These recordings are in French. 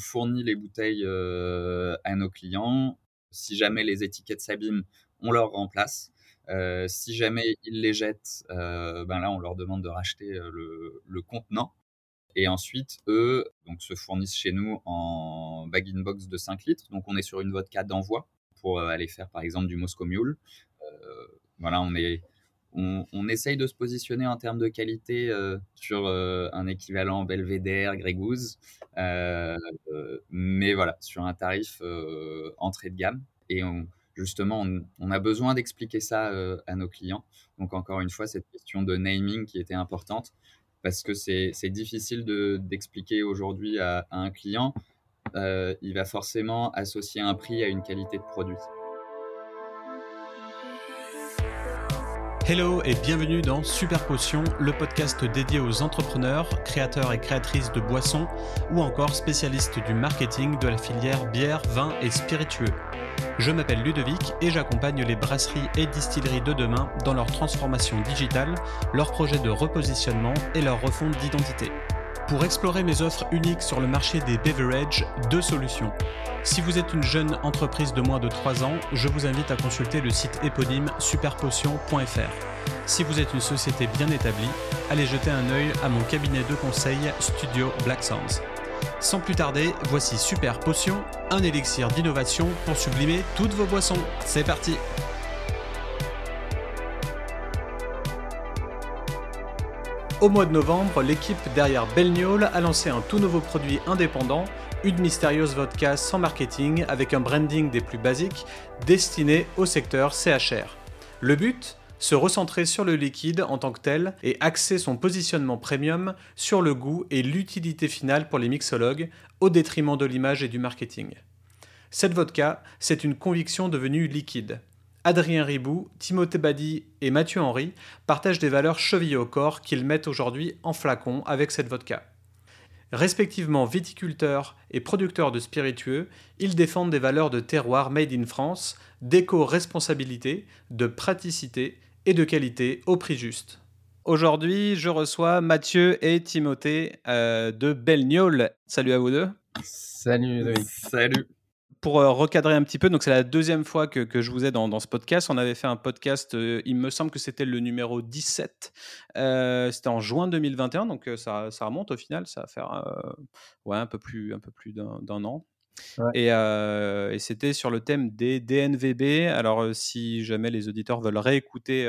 fournit les bouteilles à nos clients. Si jamais les étiquettes s'abîment, on leur remplace. si jamais ils les jettent, ben là, on leur demande de racheter le, contenant. Et ensuite, eux donc, se fournissent chez nous en bag-in-box de 5 litres. Donc, on est sur une vodka d'envoi pour aller faire, par exemple, du Moscow Mule. voilà, on est, on, essaye de se positionner en termes de qualité euh, sur euh, un équivalent Belvédère, Grégouze, euh, mais voilà, sur un tarif entrée de gamme. Et justement, on, a besoin d'expliquer ça à nos clients. Donc, encore une fois, cette question de naming qui était importante, parce que c'est difficile d'expliquer aujourd'hui à, un client. il va forcément associer un prix à une qualité de produit. Hello et bienvenue dans Super Potion, le podcast dédié aux entrepreneurs, créateurs et créatrices de boissons ou encore spécialistes du marketing de la filière bière, vin et spiritueux. Je m'appelle Ludovic et j'accompagne les brasseries et distilleries de demain dans leur transformation digitale, leurs projets de repositionnement et leur refonte d'identité. Pour explorer mes offres uniques sur le marché des beverages, deux solutions. Si vous êtes une jeune entreprise de moins de 3 ans, je vous invite à consulter le site éponyme superpotion.fr. Si vous êtes une société bien établie, allez jeter un œil à mon cabinet de conseil Studio Black Sounds. Sans plus tarder, voici Super Potion, un élixir d'innovation pour sublimer toutes vos boissons. C'est parti Au mois de novembre, l'équipe derrière Belniol a lancé un tout nouveau produit indépendant, une mystérieuse vodka sans marketing avec un branding des plus basiques destiné au secteur CHR. Le but? Se recentrer sur le liquide en tant que tel et axer son positionnement premium sur le goût et l'utilité finale pour les mixologues au détriment de l'image et du marketing. Cette vodka, c'est une conviction devenue liquide. Adrien Ribou, Timothée Badi et Mathieu Henry partagent des valeurs chevillées au corps qu'ils mettent aujourd'hui en flacon avec cette vodka. Respectivement viticulteurs et producteurs de spiritueux, ils défendent des valeurs de terroir made in France, d'éco-responsabilité, de praticité et de qualité au prix juste. Aujourd'hui, je reçois Mathieu et Timothée euh, de Belniol. Salut à vous deux. Salut Loïc. Salut pour euh, recadrer un petit peu, donc c'est la deuxième fois que, que je vous ai dans, dans, ce podcast. On avait fait un podcast, euh, il me semble que c'était le numéro 17. Euh, c'était en juin 2021, donc ça, ça, remonte au final. Ça va faire ouais, un peu plus, un peu plus d'un an. Et, c'était sur le thème des DNVB. Alors, si jamais les auditeurs veulent réécouter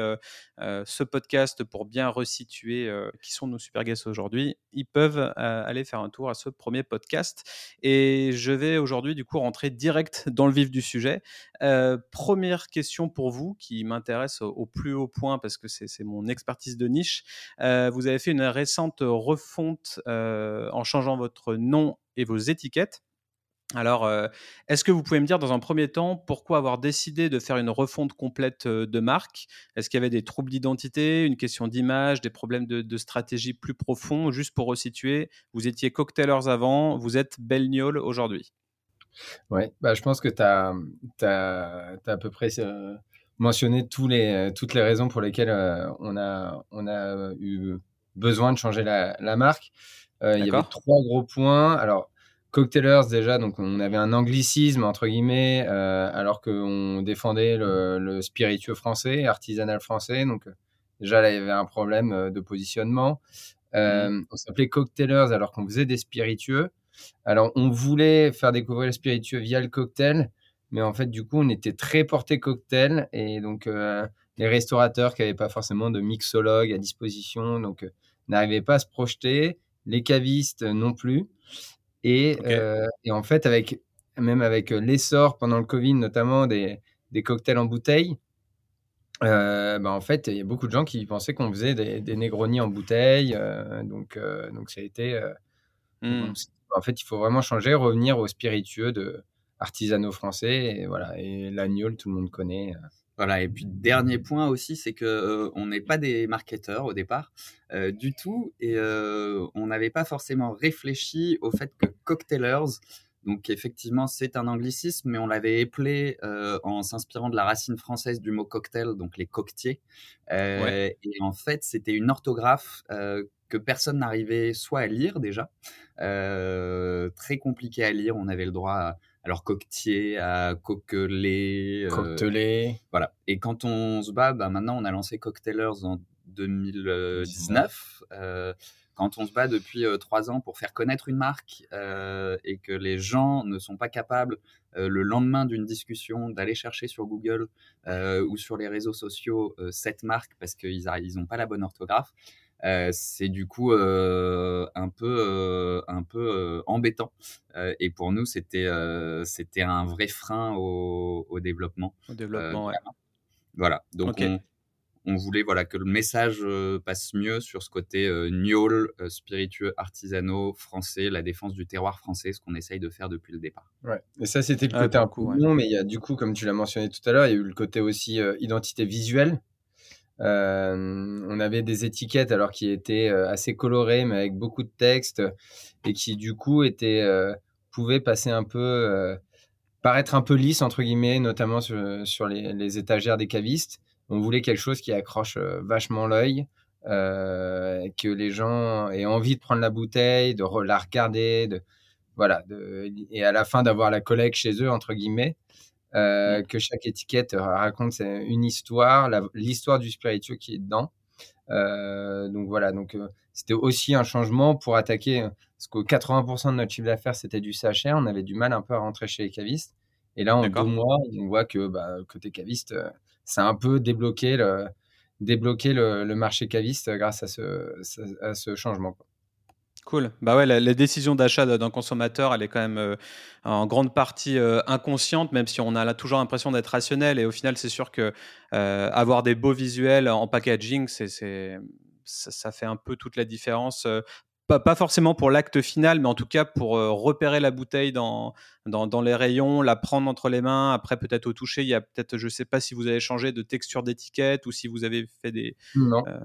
ce podcast pour bien resituer qui sont nos super guests aujourd'hui, ils peuvent aller faire un tour à ce premier podcast. Et je vais aujourd'hui, du coup, rentrer direct dans le vif du sujet. première question pour vous qui m'intéresse au, plus haut point parce que c'est mon expertise de niche. vous avez fait une récente refonte en changeant votre nom et vos étiquettes. Alors, euh, est-ce que vous pouvez me dire dans un premier temps pourquoi avoir décidé de faire une refonte complète euh, de marque? Est-ce qu'il y avait des troubles d'identité, une question d'image, des problèmes de, stratégie plus profonds? Juste pour resituer, vous étiez cocktailers avant, vous êtes Belniol aujourd'hui. Oui, bah, je pense que tu as, à peu près euh, mentionné tous les, toutes les raisons pour lesquelles on, a, on a eu besoin de changer la, la marque. il y avait trois gros points. Alors, Cocktailers déjà, donc on avait un anglicisme entre guillemets, euh, alors qu'on défendait le, spiritueux français, artisanal français. Donc déjà là, il y avait un problème euh, de positionnement. Euh, mmh. On s'appelait Cocktailers alors qu'on faisait des spiritueux. Alors on voulait faire découvrir le spiritueux via le cocktail, mais en fait du coup on était très porté cocktail et donc les restaurateurs qui n'avaient pas forcément de mixologue à disposition, donc n'arrivaient pas à se projeter. Les cavistes non plus. Et, euh, et, en fait, avec, même avec l'essor pendant le Covid, notamment des, des cocktails en bouteille, euh, bah en fait, il y a beaucoup de gens qui pensaient qu'on faisait des, des Negroni en bouteille. Euh, donc, euh, donc, ça a été. Mmh. En fait, il faut vraiment changer, revenir aux spiritueux de artisanaux français. Et voilà. Et l'agnole, tout le monde connaît. Voilà, et puis dernier point aussi, c'est que euh, on n'est pas des marketeurs au départ euh, du tout, et euh, on n'avait pas forcément réfléchi au fait que cocktailers, donc effectivement c'est un anglicisme, mais on l'avait éplé en s'inspirant de la racine française du mot cocktail, donc les coquetiers, et en fait c'était une orthographe que personne n'arrivait soit à lire déjà, très compliqué à lire. On avait le droit à alors coquetier, à coquelet. Coquelet. voilà. Et quand on se bat, bah, maintenant on a lancé Cocktailers en 2019 quand on se bat depuis euh, trois ans pour faire connaître une marque euh, et que les gens ne sont pas capables euh, le lendemain d'une discussion d'aller chercher sur Google ou sur les réseaux sociaux cette marque parce qu'ils n'ont pas la bonne orthographe, c'est du coup un peu, un peu embêtant. et pour nous, c'était c'était un vrai frein au, développement. Au développement, ouais. Voilà. Donc, on, on voulait voilà que le message euh, passe mieux sur ce côté euh, euh, spiritueux, artisanaux, français, la défense du terroir français, ce qu'on essaye de faire depuis le départ. Ouais. Et ça, c'était le côté un peu non, mais il y a du coup, comme tu l'as mentionné tout à l'heure, il y a eu le côté aussi identité visuelle. On avait des étiquettes alors qui étaient assez colorées, mais avec beaucoup de texte, et qui du coup étaient pouvaient passer un peu paraître un peu lisse entre guillemets, notamment sur, les, les, étagères des cavistes on voulait quelque chose qui accroche euh, vachement l'œil, euh, que les gens aient envie de prendre la bouteille, de la regarder, de, voilà, et à la fin d'avoir la collecte chez eux, entre guillemets. Euh, que chaque étiquette raconte une histoire, l'histoire du spiritueux qui est dedans. donc voilà, donc c'était aussi un changement pour attaquer, parce que 80% de notre chiffre d'affaires c'était du CHR, on avait du mal un peu à rentrer chez les cavistes. Et là, en deux mois, on voit que bah, côté caviste, ça a un peu débloqué le, débloqué le, marché caviste grâce à ce, à ce changement. Cool. Bah ouais, la, décision d'achat d'un consommateur, elle est quand même euh, en grande partie euh, inconsciente, même si on a toujours l'impression d'être rationnel. Et au final, c'est sûr que euh, avoir des beaux visuels en packaging, c'est, ça, ça, fait un peu toute la différence pas, forcément pour l'acte final, mais en tout cas pour euh, repérer la bouteille dans, dans, les rayons, la prendre entre les mains, après peut-être au toucher. Il y a peut-être, je ne sais pas si vous avez changé de texture d'étiquette ou si vous avez fait des, non. Euh,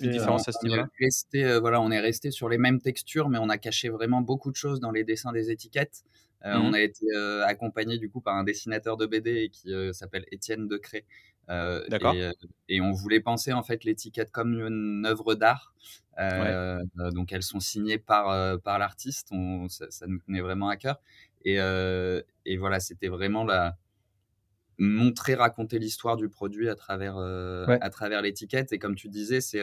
différences à ce niveau-là. Euh, voilà, on est resté sur les mêmes textures, mais on a caché vraiment beaucoup de choses dans les dessins des étiquettes. On mmh. a été accompagné du coup par un dessinateur de BD qui s'appelle Étienne Decré, euh, D'accord. Et, on voulait penser en fait l'étiquette comme une œuvre d'art. Euh, donc elles sont signées par, par l'artiste. Ça, ça, nous tenait vraiment à cœur. Et, et voilà, c'était vraiment la montrer, raconter l'histoire du produit à travers, à travers l'étiquette. Et comme tu disais, c'est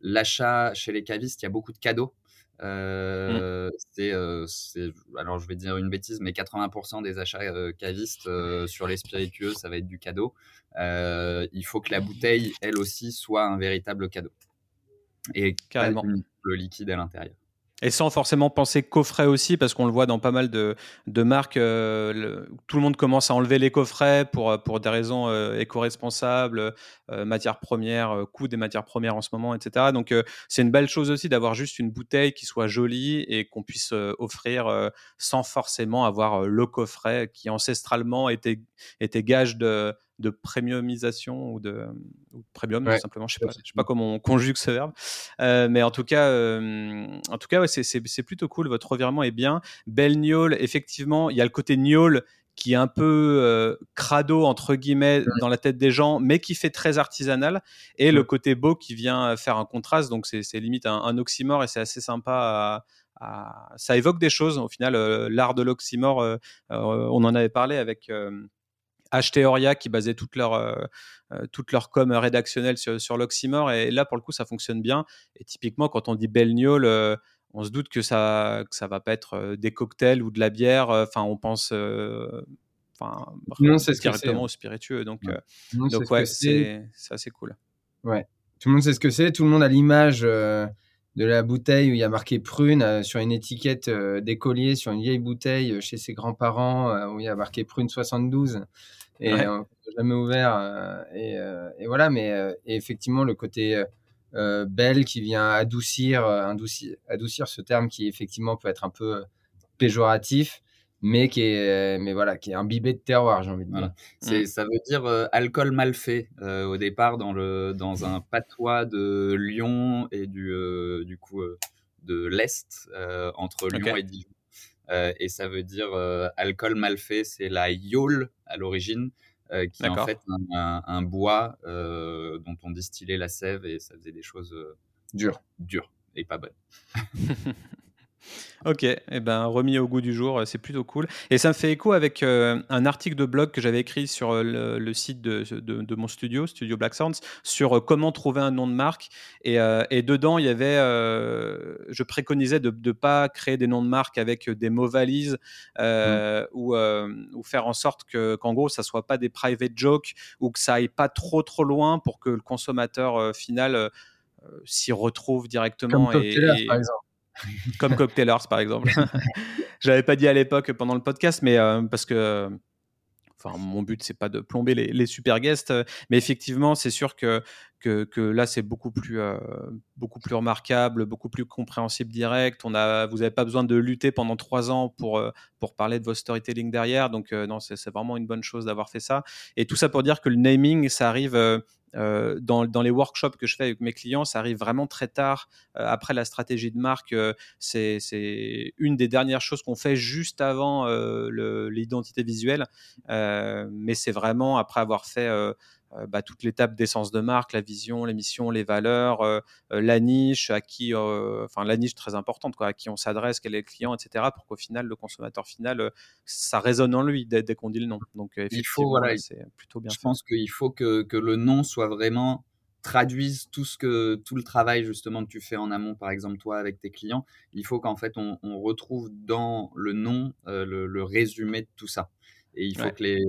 l'achat chez les cavistes. Il y a beaucoup de cadeaux. Mmh. Euh, c'est, alors je vais dire une bêtise, mais 80% des achats euh, cavistes euh, sur les spiritueux, ça va être du cadeau. il faut que la bouteille, elle aussi, soit un véritable cadeau. Et carrément le liquide à l'intérieur. Et sans forcément penser coffret aussi, parce qu'on le voit dans pas mal de, marques, euh, tout le monde commence à enlever les coffrets pour, euh, pour des raisons euh, éco-responsables, matières premières, coût des matières premières en ce moment, etc. Donc c'est une belle chose aussi d'avoir juste une bouteille qui soit jolie et qu'on puisse offrir sans forcément avoir le coffret qui ancestralement était, était gage de, de premiumisation ou de, premium tout simplement. Je sais pas sais pas comment on conjugue ce verbe. Euh, mais en tout cas euh, en tout cas ouais, c'est plutôt cool. Votre revirement est bien. Belle gnôle effectivement il y a le côté gnôle qui est un peu euh, crado entre guillemets dans la tête des gens, mais qui fait très artisanal, et le côté beau qui vient faire un contraste. Donc c'est limite un, oxymore et c'est assez sympa. À, Ça évoque des choses. Au final, l'art de l'oxymore, on en avait parlé avec Hteoria qui basait toute leur, euh, euh, toute leur com rédactionnelle sur, sur l'oxymore. Et là, pour le coup, ça fonctionne bien. Et typiquement, quand on dit Belgnol, euh, on se doute que ça que ça va pas être des cocktails ou de la bière. Enfin, on pense enfin directement au spiritueux. Donc, donc ouais, c'est assez cool. Ouais. Tout le monde sait ce que c'est. Tout le monde a l'image de la bouteille où il y a marqué prune sur une étiquette d'écolier sur une vieille bouteille chez ses grands-parents où il y a marqué prune 72 et ouais. on jamais ouvert. Euh, et, euh, et, voilà, mais euh, effectivement, le côté belle qui vient adoucir, adoucir, adoucir ce terme qui effectivement peut être un peu péjoratif mais qui est mais voilà qui est imbibé de terroir j'ai envie de dire c'est ça veut dire alcool mal fait au départ dans le dans un patois de Lyon et du du coup de l'est entre Lyon et Dijon et ça veut dire euh, alcool mal fait, c'est la yole à l'origine, euh, qui est en fait un, bois dont on distillait la sève et ça faisait des choses dures. Dures. et pas bonne. Ok, et eh ben, remis au goût du jour, euh, c'est plutôt cool. Et ça me fait écho avec euh, un article de blog que j'avais écrit sur euh, le, site de, de, mon studio, Studio Black Sounds, sur comment trouver un nom de marque. Et, et dedans, il y avait, je préconisais de ne pas créer des noms de marque avec des mots valises mmh. ou, ou, faire en sorte que, qu'en gros, ça soit pas des private jokes ou que ça aille pas trop trop loin pour que le consommateur final s'y retrouve directement. Comme et, par exemple comme Cocktailers par exemple. J'avais pas dit à l'époque pendant le podcast, mais euh, parce que Enfin, mon but, c'est pas de plomber les, super guests, mais effectivement, c'est sûr que, que, là, c'est beaucoup plus, euh, beaucoup plus remarquable, beaucoup plus compréhensible, direct. On a, vous n'avez pas besoin de lutter pendant trois ans pour, euh, pour parler de vos storytelling derrière. Donc, non, c'est vraiment une bonne chose d'avoir fait ça. Et tout ça pour dire que le naming, ça arrive euh, dans, dans, les workshops que je fais avec mes clients, ça arrive vraiment très tard euh, après la stratégie de marque. Euh, c'est une des dernières choses qu'on fait juste avant l'identité visuelle, mais c'est vraiment après avoir fait bah, toute l'étape d'essence de marque, la vision, les missions, les valeurs, la niche, à qui, enfin la niche très importante, quoi, à qui on s'adresse, quel est le client, etc. Pour qu'au final, le consommateur final, ça résonne en lui dès, qu'on dit le nom. Donc il faut, voilà, c'est plutôt bien. Je pense qu'il faut que, que, le nom soit vraiment traduise tout ce que tout le travail justement que tu fais en amont par exemple toi avec tes clients il faut qu'en fait on, retrouve dans le nom le, résumé de tout ça et il faut que les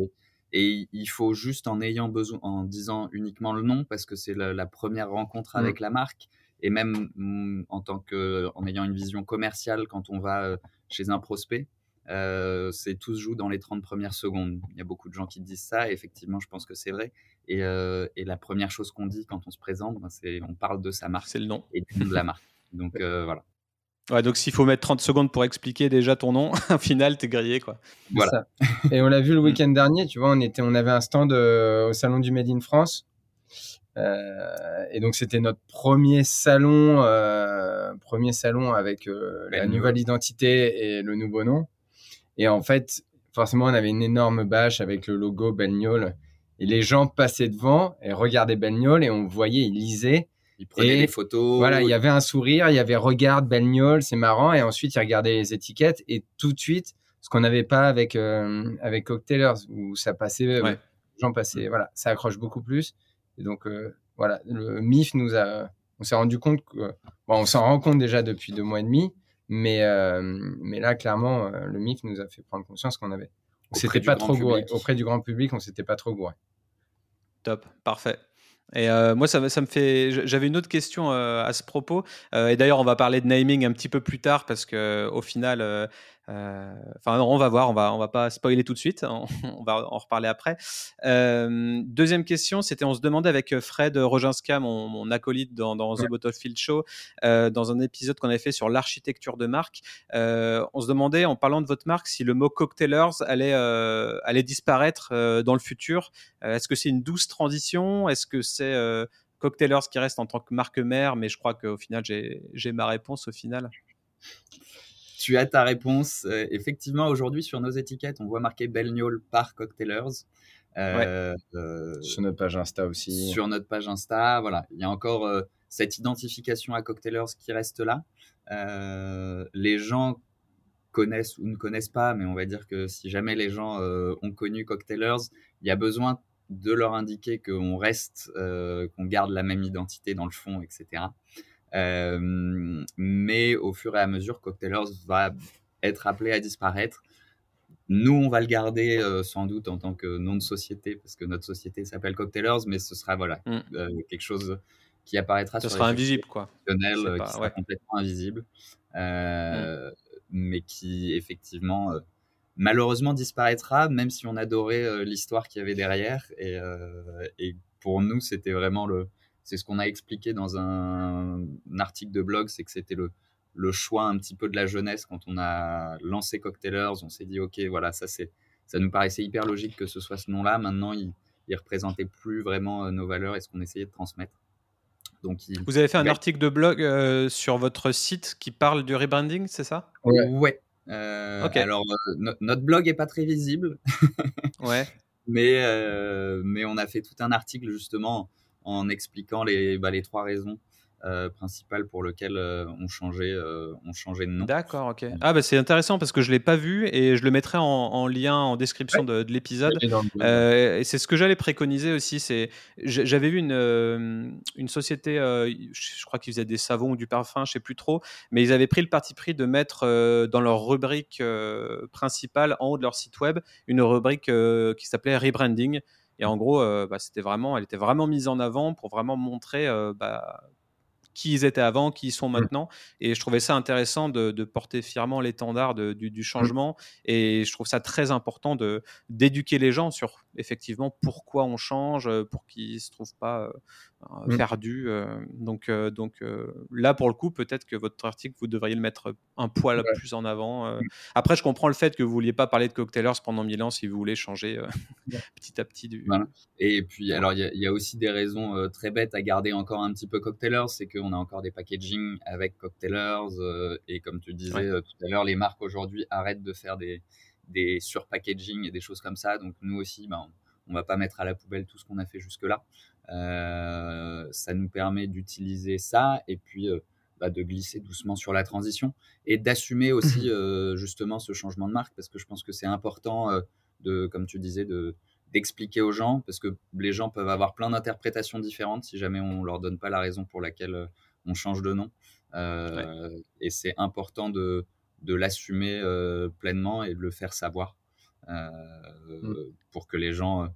et il faut juste en ayant besoin, en disant uniquement le nom, parce que c'est la, première rencontre avec mmh. la marque, et même mmh, en tant que, en ayant une vision commerciale quand on va euh, chez un prospect, euh, c'est tout se joue dans les 30 premières secondes. Il y a beaucoup de gens qui disent ça, et effectivement, je pense que c'est vrai. Et, euh, et, la première chose qu'on dit quand on se présente, ben, c'est on parle de sa marque. C'est le nom. Et du nom de la marque. Donc voilà. Ouais, donc s'il faut mettre 30 secondes pour expliquer déjà ton nom, au final, t'es grillé, quoi. Voilà. Et on l'a vu le week-end dernier, tu vois, on, était, on avait un stand euh, au salon du Made in France. Euh, et donc c'était notre premier salon, euh, premier salon avec la nouvelle identité et le nouveau nom. Et en fait, forcément, on avait une énorme bâche avec le logo Bagnol. Et les gens passaient devant et regardaient Bagnol et on voyait, ils lisaient. Il prenait des photos. Voilà, il y avait un sourire, il y avait regarde Bagnol, c'est marrant. Et ensuite, il regardait les étiquettes et tout de suite, ce qu'on n'avait pas avec, euh, avec Cocktailers, où ça passait, euh, les gens passaient, voilà, ça accroche beaucoup plus. Et donc, euh, voilà, le MIF nous a, on s'est rendu compte que, bon, on s'en rend compte déjà depuis deux mois et demi, mais, mais là, clairement, le MIF nous a fait prendre conscience qu'on avait. On s'était pas trop gouré. Auprès du grand public, on s'était pas trop gouré. Top, parfait. Et euh, moi, ça, me fait. J'avais une autre question euh, à ce propos. Euh, et d'ailleurs, on va parler de naming un petit peu plus tard parce que au final, euh, enfin, on va voir, on va, on va pas spoiler tout de suite, on, va en reparler après. Euh, deuxième question, c'était on se demandait avec Fred Roginska, mon, acolyte dans, The Bottlefield Show, euh, dans un épisode qu'on avait fait sur l'architecture de marque, on se demandait en parlant de votre marque si le mot cocktailers allait, allait disparaître dans le futur. Est-ce que c'est une douce transition? Est-ce que c'est cocktailers qui reste en tant que marque mère Mais je crois qu'au final, j'ai ma réponse au final tu as ta réponse. Euh, effectivement, aujourd'hui, sur nos étiquettes, on voit marqué Belgnol par Cocktailers. Euh, sur notre page Insta aussi. Sur notre page Insta, voilà. Il y a encore euh, cette identification à Cocktailers qui reste là. les gens connaissent ou ne connaissent pas, mais on va dire que si jamais les gens ont connu Cocktailers, il y a besoin de leur indiquer qu'on reste, qu'on garde la même identité dans le fond, etc. Euh, mais au fur et à mesure, Cocktailers va être appelé à disparaître. Nous, on va le garder euh, sans doute en tant que nom de société, parce que notre société s'appelle Cocktailers, mais ce sera voilà, mm. euh, quelque chose qui apparaîtra ce sera invisible, quoi. qui sera complètement invisible, mm. mais qui effectivement malheureusement disparaîtra, même si on adorait l'histoire qu'il y avait derrière. Et, et pour nous, c'était vraiment le, c'est ce qu'on a expliqué dans un, article de blog, c'est que c'était le, le, choix un petit peu de la jeunesse quand on a lancé Cocktailers. On s'est dit, OK, voilà, ça, c'est, ça nous paraissait hyper logique que ce soit ce nom-là. Maintenant, il, ne représentait plus vraiment euh, nos valeurs et ce qu'on essayait de transmettre. Donc, Vous avez fait un article de blog euh, sur votre site qui parle du rebranding, c'est ça? Ouais. Euh, alors, notre blog est pas très visible. ouais. Mais, mais on a fait tout un article justement en expliquant les, bah, les trois raisons euh, principal pour lequel euh, on, changeait, euh, on changeait de nom. D'accord, ok. Ah bah c'est intéressant parce que je ne l'ai pas vu et je le mettrai en, lien en description de, l'épisode. et c'est ce que j'allais préconiser aussi. C'est J'avais vu une, une société, je crois qu'ils faisaient des savons ou du parfum, je ne sais plus trop, mais ils avaient pris le parti pris de mettre dans leur rubrique principale, en haut de leur site web, une rubrique qui s'appelait rebranding. Et en gros, bah, c'était vraiment, elle était vraiment mise en avant pour vraiment montrer bah, qui ils étaient avant, qui ils sont mmh. maintenant. Et je trouvais ça intéressant de, porter fièrement l'étendard du, du, mmh. changement. Et je trouve ça très important de d'éduquer les gens sur effectivement pourquoi on change, pour qu'ils ne se trouvent pas mmh. donc donc là, pour le coup, peut-être que votre article, vous devriez le mettre un poil plus en avant. Après, je comprends le fait que vous ne vouliez pas parler de cocktailers pendant mille ans si vous voulez changer petit à petit. Du... Et puis, alors, il y, a aussi des raisons très bêtes à garder encore un petit peu cocktailers, c'est qu'on a encore des packaging avec cocktailers. et comme tu disais tout à l'heure, les marques aujourd'hui arrêtent de faire des des surpackaging et des choses comme ça. Donc nous aussi, ben, on va pas mettre à la poubelle tout ce qu'on a fait jusque-là. Euh, ça nous permet d'utiliser ça et puis euh, bah, de glisser doucement sur la transition et d'assumer aussi euh, justement ce changement de marque parce que je pense que c'est important de, comme tu disais, de d'expliquer aux gens parce que les gens peuvent avoir plein d'interprétations différentes si jamais on leur donne pas la raison pour laquelle on change de nom. Et c'est important de de l'assumer euh, pleinement et de le faire savoir euh, mm. pour que les gens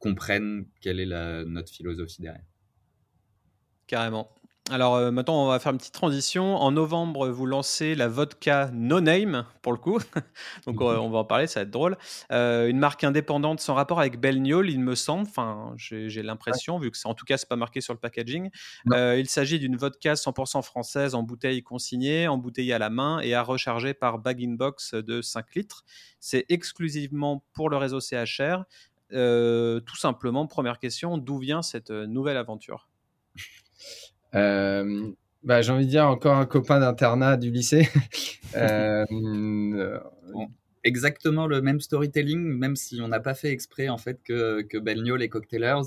comprennent quelle est la, notre philosophie derrière. Carrément. Alors euh, maintenant, on va faire une petite transition. En novembre, vous lancez la vodka No Name, pour le coup. Donc on va en parler, ça va être drôle. Euh, une marque indépendante sans rapport avec Belniol, il me semble. Enfin, j'ai l'impression, vu que c'est en tout cas, c'est pas marqué sur le packaging. Euh, il s'agit d'une vodka 100% française en bouteille consignée, embouteillée à la main et à recharger par bag-in-box de 5 litres. C'est exclusivement pour le réseau CHR. Tout simplement, première question, d'où vient cette nouvelle aventure? Euh, bah, j'ai envie de dire encore un copain d'internat du lycée. euh, exactement le même storytelling, même si on n'a pas fait exprès en fait que, que Belniol et Cocktailers.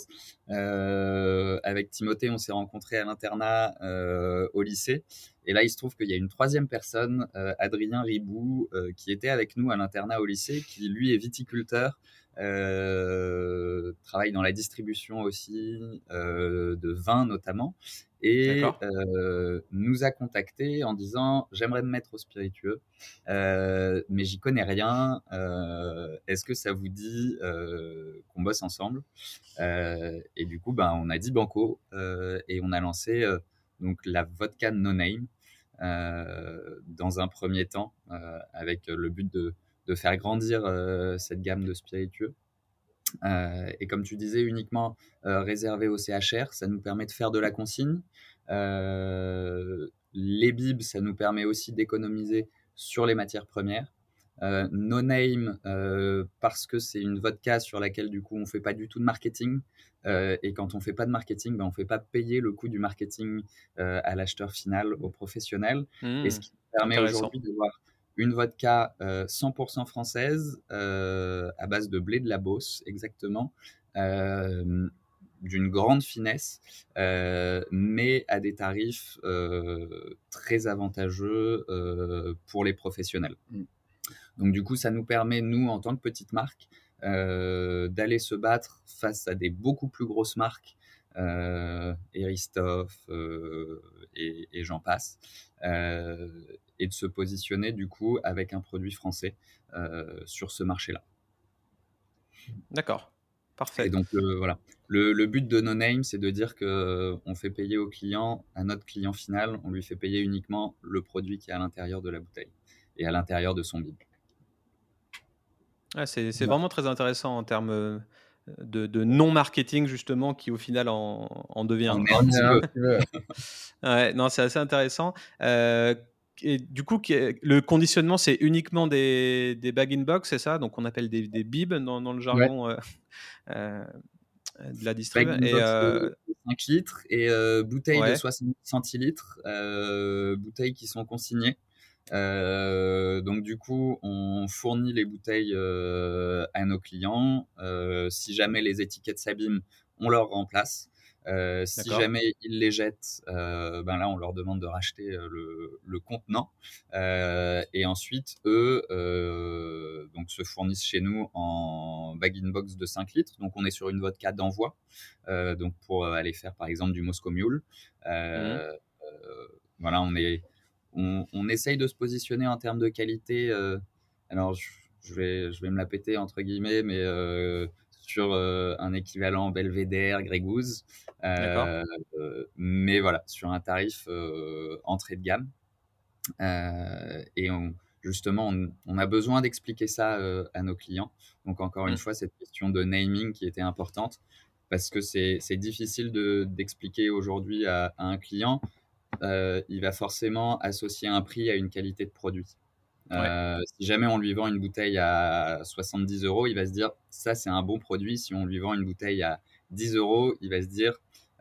Euh, avec Timothée, on s'est rencontrés à l'internat euh, au lycée. Et là, il se trouve qu'il y a une troisième personne, euh, Adrien Ribou, euh, qui était avec nous à l'internat au lycée, qui lui est viticulteur euh, travaille dans la distribution aussi euh, de vin notamment, et euh, nous a contacté en disant j'aimerais me mettre au spiritueux, mais j'y connais rien. Est-ce que ça vous dit qu'on bosse ensemble? Et du coup, ben, on a dit banco et on a lancé donc la vodka No Name dans un premier temps avec le but de de faire grandir euh, cette gamme de spiritueux. Euh, et comme tu disais, uniquement euh, réservé au CHR, ça nous permet de faire de la consigne. les bibs, ça nous permet aussi d'économiser sur les matières premières. no name parce que c'est une vodka sur laquelle du coup on fait pas du tout de marketing et quand on fait pas de marketing ben, on fait pas payer le coût du marketing à l'acheteur final au professionnel et ce qui permet aujourd'hui de voir une vodka 100% euh, française euh, à base de blé de la Beauce, exactement, euh, d'une grande finesse, mais à des tarifs très avantageux pour les professionnels. Mm. Donc du coup, ça nous permet, nous, en tant que petite marque, d'aller se battre face à des beaucoup plus grosses marques euh, Eristoff et, et j'en passe, et de se positionner du coup avec un produit français euh, sur ce marché-là. D'accord. Parfait. Et donc voilà, le, le, but de No Name, c'est de dire que euh, on fait payer au client, à notre client final, on lui fait payer uniquement le produit qui est à l'intérieur de la bouteille et à l'intérieur de son bib. Ah, c'est vraiment très intéressant en termes euh, de, de non-marketing justement qui au final en, en devient un, ouais, non, c'est assez intéressant. Euh, et du coup, le conditionnement, c'est uniquement des, des bag-in-box, c'est ça? Donc, on appelle des, des bibs dans, dans, le jargon euh, euh, de la distribution. Et, euh, 5 litres et bouteilles de 60 centilitres, bouteilles qui sont consignées. Donc, du coup, on fournit les bouteilles à nos clients. si jamais les étiquettes s'abîment, on leur remplace. Euh, si jamais ils les jettent, euh, ben là, on leur demande de racheter le, le contenant. et ensuite, eux donc, se fournissent chez nous en bag-in-box de 5 litres. Donc, on est sur une vodka d'envoi donc pour aller faire, par exemple, du Moscow Mule. Mmh. voilà, on, est, on, on, essaye de se positionner en termes de qualité. alors, je, je vais, je vais me la péter entre guillemets, mais euh, sur euh, un équivalent Belvédère, Grégouze. Euh, mais voilà, sur un tarif entrée de gamme. et justement, on, a besoin d'expliquer ça à nos clients. Donc, encore une mmh. fois, cette question de naming qui était importante, parce que c'est difficile d'expliquer aujourd'hui à, à, un client. Il va forcément associer un prix à une qualité de produit. Euh, si jamais on lui vend une bouteille à 70 euros, il va se dire ça c'est un bon produit. Si on lui vend une bouteille à 10 euros, il va se dire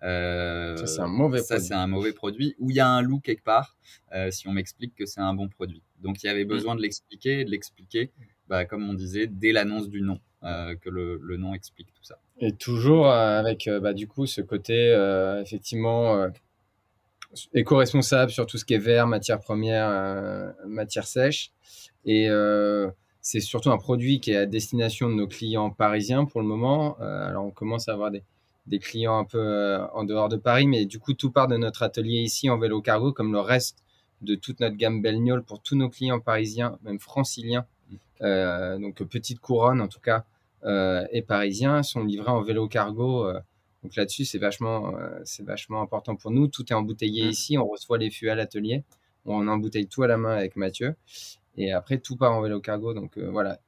euh, ça c'est un mauvais ça c'est un mauvais produit ou il y a un loup quelque part. Euh, si on m'explique que c'est un bon produit. Donc il y avait mmh. besoin de l'expliquer, de l'expliquer, bah, comme on disait dès l'annonce du nom, que le, le, nom explique tout ça. Et toujours avec bah, du coup ce côté effectivement éco-responsable sur tout ce qui est vert, matière première, euh, matière sèche. Et euh, c'est surtout un produit qui est à destination de nos clients parisiens pour le moment. Euh, alors on commence à avoir des, des clients un peu en dehors de Paris, mais du coup tout part de notre atelier ici en vélo cargo, comme le reste de toute notre gamme Belgnol pour tous nos clients parisiens, même franciliens. donc petite couronne en tout cas et parisiens sont livrés en vélo cargo donc là-dessus, c'est vachement, euh, c'est vachement important pour nous. Tout est embouteillé mmh. ici. On reçoit les fûts à l'atelier. On embouteille tout à la main avec Mathieu. Et après, tout part en vélo cargo. Donc euh, voilà,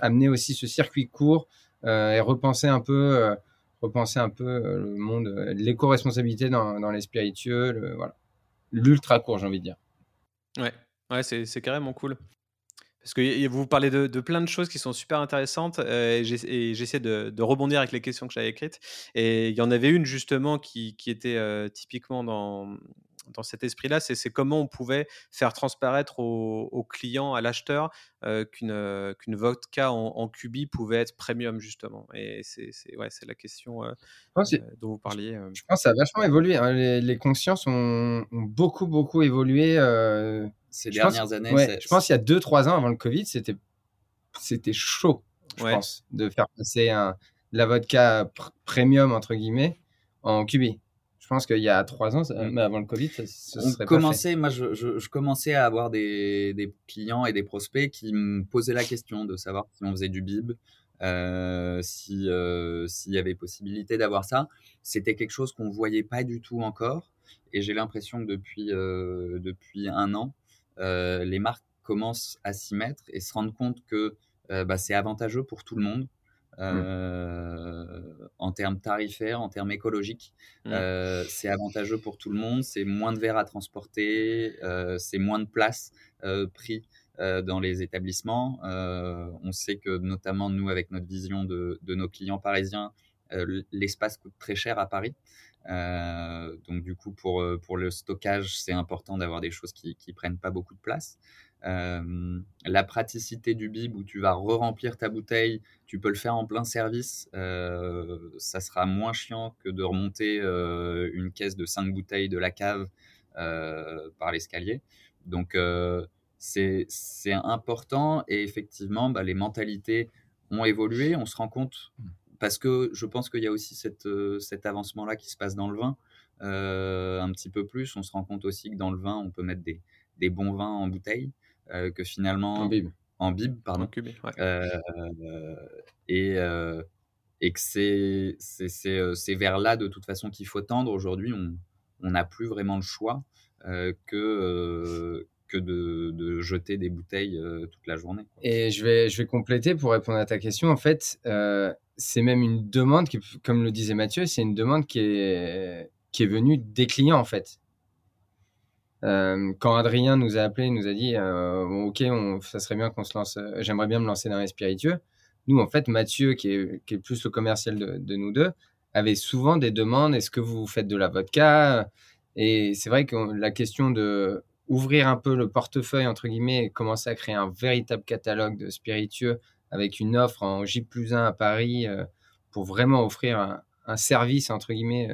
amener aussi ce circuit court euh, et repenser un peu, repenser un peu le monde, l'éco-responsabilité dans, dans, les spiritueux, le, voilà, l'ultra court, j'ai envie de dire. Ouais, ouais, c'est carrément cool. Parce que vous parlez de, de, plein de choses qui sont super intéressantes euh, et j'essaie de, de, rebondir avec les questions que j'avais écrites. Et il y en avait une justement qui, qui était euh, typiquement dans, dans cet esprit-là, c'est comment on pouvait faire transparaître au, client, à l'acheteur, euh, qu'une qu'une vodka en, en cubi pouvait être premium, justement. Et c'est ouais, la question dont vous parliez. Je pense que ça a vachement évolué. Hein. Les, les, consciences ont, ont, beaucoup, beaucoup évolué ces dernières années. je pense qu'il y a 2-3 ans avant le Covid, c'était, c'était chaud, je pense, de faire passer un, la vodka premium, entre guillemets, en cubi. Je pense qu'il y a 3 ans, mm. mais avant le Covid, ça, serait commençait, Moi, je, je, commençais à avoir des, des, clients et des prospects qui me posaient la question de savoir si on faisait du bib, euh, si euh, s'il y avait possibilité d'avoir ça. C'était quelque chose qu'on voyait pas du tout encore. Et j'ai l'impression que depuis, euh, depuis un an, les marques commencent à s'y mettre et se rendent compte que euh, bah, c'est avantageux pour tout le monde. Euh, en termes tarifaires, en termes écologiques. c'est avantageux pour tout le monde, c'est moins de verre à transporter, c'est moins de place pris dans les établissements. on sait que notamment nous, avec notre vision de, de nos clients parisiens, l'espace coûte très cher à Paris. Euh, donc du coup, pour, euh, pour le stockage, c'est important d'avoir des choses qui ne prennent pas beaucoup de place. Euh, la praticité du bib où tu vas re-remplir ta bouteille, tu peux le faire en plein service, ça sera moins chiant que de remonter une caisse de 5 bouteilles de la cave par l'escalier. Donc c'est important et effectivement, bah, les mentalités ont évolué. On se rend compte parce que je pense qu'il y a aussi cette, euh, cet avancement-là qui se passe dans le vin euh, un petit peu plus. On se rend compte aussi que dans le vin, on peut mettre des, des bons vins en bouteille, euh, que finalement... En bib. En bib, pardon. et, et que c'est c'est vers là, de toute façon, qu'il faut tendre. Aujourd'hui, on n'a plus vraiment le choix que que de, de, jeter des bouteilles toute la journée. Et je vais, je vais compléter pour répondre à ta question. En fait, c'est même une demande, qui, comme le disait Mathieu, c'est une demande qui est, qui est venue des clients en fait. Euh, quand Adrien nous a appelé, il nous a dit euh, Ok, ça serait bien qu'on se lance, euh, j'aimerais bien me lancer dans les spiritueux. Nous, en fait, Mathieu, qui est, qui est plus le commercial de, nous deux, avait souvent des demandes Est-ce que vous faites de la vodka? Et c'est vrai que la question de ouvrir un peu le portefeuille, entre guillemets, et commencer à créer un véritable catalogue de spiritueux avec une offre en J plus 1 à Paris euh, pour vraiment offrir un, service, entre guillemets,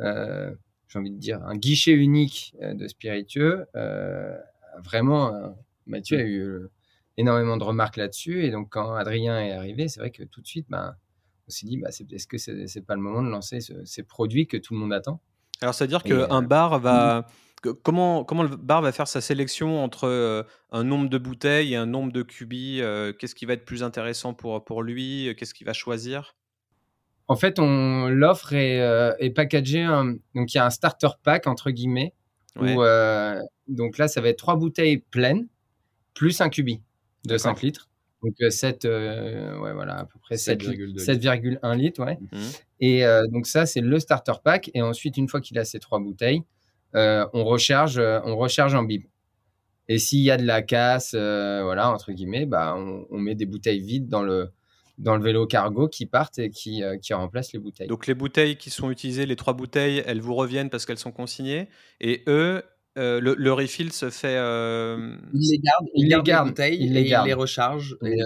euh, j'ai envie de dire, un guichet unique de spiritueux. vraiment, Mathieu a eu énormément de remarques là-dessus. Et donc, quand Adrien est arrivé, c'est vrai que tout de suite, ben, on s'est dit, bah, est-ce que c'est n'est pas le moment de lancer ces produits que tout le monde attend? Alors, c'est-à-dire qu'un bar va. Comment, comment le bar va faire sa sélection entre un nombre de bouteilles et un nombre de cubis Qu'est-ce qui va être plus intéressant pour, pour lui Qu'est-ce qu'il va choisir? En fait, on l'offre est, est packagée. donc, il y a un starter pack, entre guillemets. Où, donc là, ça va être trois bouteilles pleines plus un cubi de 5 litres. Donc 7, ouais, voilà, à peu près 7,1 litres. Ouais. Mmh. Et donc ça, c'est le starter pack. Et ensuite, une fois qu'il a ces trois bouteilles, euh, on, recharge, euh, on recharge en bib. Et s'il y a de la casse, euh, voilà, entre guillemets, bah, on, met des bouteilles vides dans le, dans le vélo cargo qui partent et qui, qui remplacent les bouteilles. Donc les bouteilles qui sont utilisées, les trois bouteilles, elles vous reviennent parce qu'elles sont consignées. Et eux, le, refill se fait. Ils les gardent, ils, les gardent, les bouteilles ils les, et ils les rechargent. Et,